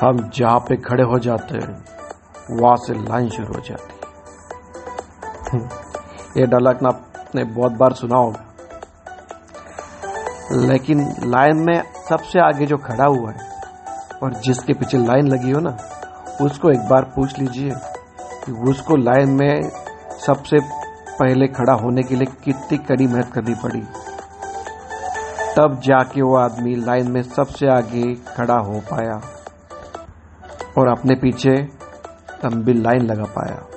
हम जहाँ पे खड़े हो जाते हैं, वहाँ से लाइन शुरू हो जाती है। ये डायलॉग ना आपने बहुत बार सुना होगा। लेकिन लाइन में सबसे आगे जो खड़ा हुआ है, और जिसके पीछे लाइन लगी हो ना, उसको एक बार पूछ लीजिए कि उसको लाइन में सबसे पहले खड़ा होने के लिए कितनी कड़ी मेहनत करनी पड़ी। तब जाके वो आदमी लाइन में सबसे आगे खड़ा हो पाया। और अपने पीछे लंबी लाइन लगा पाया।